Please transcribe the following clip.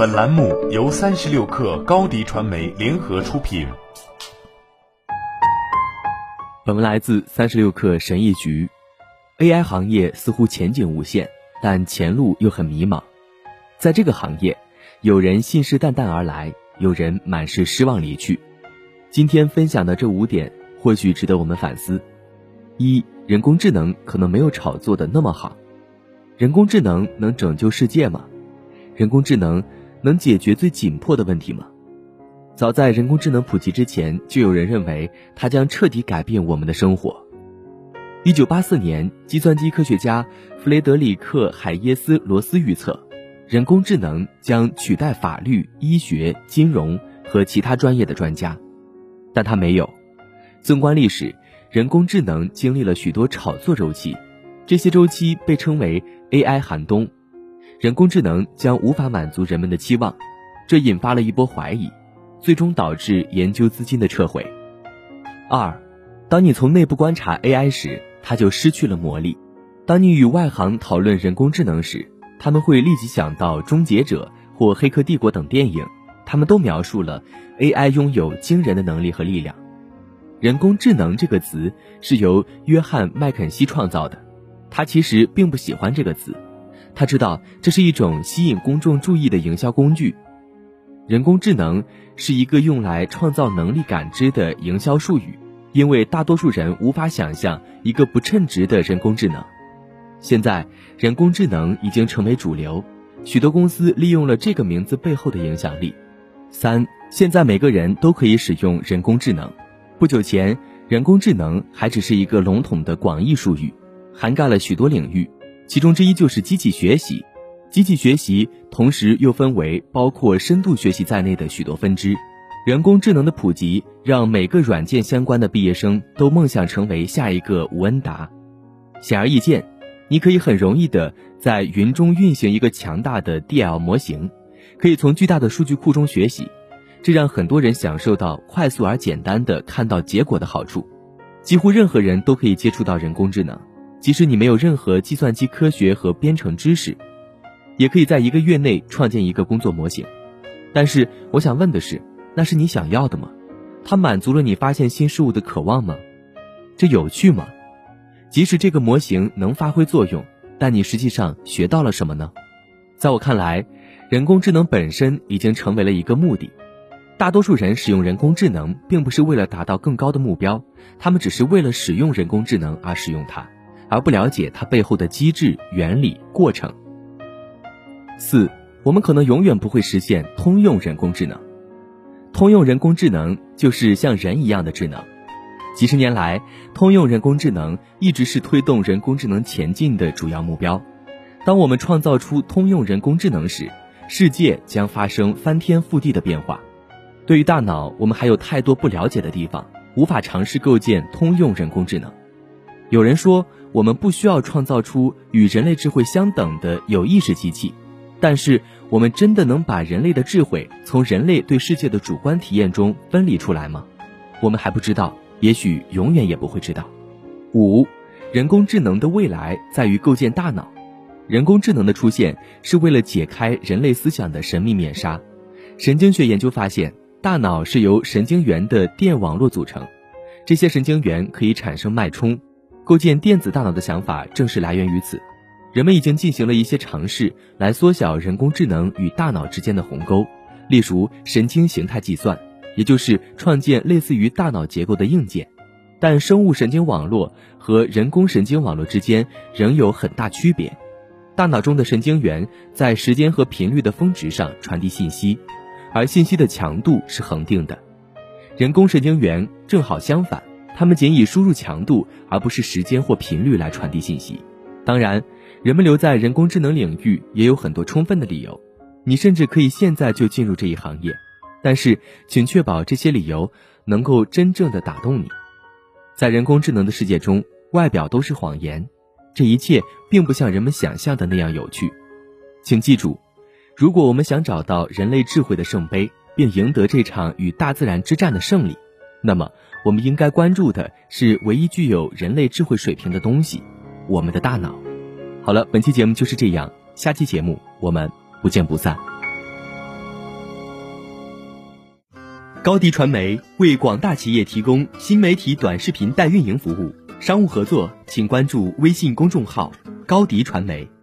本栏目由三十六氪高低传媒联合出品。本文来自三十六氪神译局。AI 行业似乎前景无限，但前路又很迷茫。在这个行业，有人信誓旦旦而来，有人满是失望离去。今天分享的这五点，或许值得我们反思：一、人工智能可能没有炒作的那么好。人工智能能拯救世界吗？人工智能能解决最紧迫的问题吗？早在人工智能普及之前，就有人认为它将彻底改变我们的生活。一九八四年，计算机科学家弗雷德里克·海耶斯·罗斯预测，人工智能将取代法律、医学、金融和其他专业的专家，但他没有。纵观历史，人工智能经历了许多炒作周期，这些周期被称为 AI 寒冬。人工智能将无法满足人们的期望，这引发了一波怀疑，最终导致研究资金的撤回。二，当你从内部观察 AI 时，它就失去了魔力。当你与外行讨论人工智能时，他们会立即想到《终结者》或《黑客帝国》等电影，他们都描述了 AI 拥有惊人的能力和力量。人工智能这个词是由约翰麦肯锡创造的，他其实并不喜欢这个词。他知道这是一种吸引公众注意的营销工具。人工智能是一个用来创造能力感知的营销术语，因为大多数人无法想象一个不称职的人工智能。现在，人工智能已经成为主流，许多公司利用了这个名字背后的影响力。三，现在每个人都可以使用人工智能。不久前，人工智能还只是一个笼统的广义术语，涵盖了许多领域。其中之一就是机器学习，机器学习同时又分为包括深度学习在内的许多分支。人工智能的普及让每个软件相关的毕业生都梦想成为下一个吴恩达。显而易见，你可以很容易的在云中运行一个强大的 DL 模型，可以从巨大的数据库中学习，这让很多人享受到快速而简单的看到结果的好处。几乎任何人都可以接触到人工智能。即使你没有任何计算机科学和编程知识，也可以在一个月内创建一个工作模型。但是，我想问的是，那是你想要的吗？它满足了你发现新事物的渴望吗？这有趣吗？即使这个模型能发挥作用，但你实际上学到了什么呢？在我看来，人工智能本身已经成为了一个目的。大多数人使用人工智能，并不是为了达到更高的目标，他们只是为了使用人工智能而使用它。而不了解它背后的机制、原理、过程。四，我们可能永远不会实现通用人工智能。通用人工智能就是像人一样的智能。几十年来，通用人工智能一直是推动人工智能前进的主要目标。当我们创造出通用人工智能时，世界将发生翻天覆地的变化。对于大脑，我们还有太多不了解的地方，无法尝试构建通用人工智能。有人说。我们不需要创造出与人类智慧相等的有意识机器，但是我们真的能把人类的智慧从人类对世界的主观体验中分离出来吗？我们还不知道，也许永远也不会知道。五，人工智能的未来在于构建大脑。人工智能的出现是为了解开人类思想的神秘面纱。神经学研究发现，大脑是由神经元的电网络组成，这些神经元可以产生脉冲。构建电子大脑的想法正是来源于此。人们已经进行了一些尝试来缩小人工智能与大脑之间的鸿沟，例如神经形态计算，也就是创建类似于大脑结构的硬件。但生物神经网络和人工神经网络之间仍有很大区别。大脑中的神经元在时间和频率的峰值上传递信息，而信息的强度是恒定的。人工神经元正好相反。他们仅以输入强度，而不是时间或频率来传递信息。当然，人们留在人工智能领域也有很多充分的理由。你甚至可以现在就进入这一行业，但是请确保这些理由能够真正的打动你。在人工智能的世界中，外表都是谎言，这一切并不像人们想象的那样有趣。请记住，如果我们想找到人类智慧的圣杯，并赢得这场与大自然之战的胜利，那么。我们应该关注的是唯一具有人类智慧水平的东西我们的大脑。好了本期节目就是这样下期节目我们不见不散。高迪传媒为广大企业提供新媒体短视频代运营服务商务合作请关注微信公众号高迪传媒。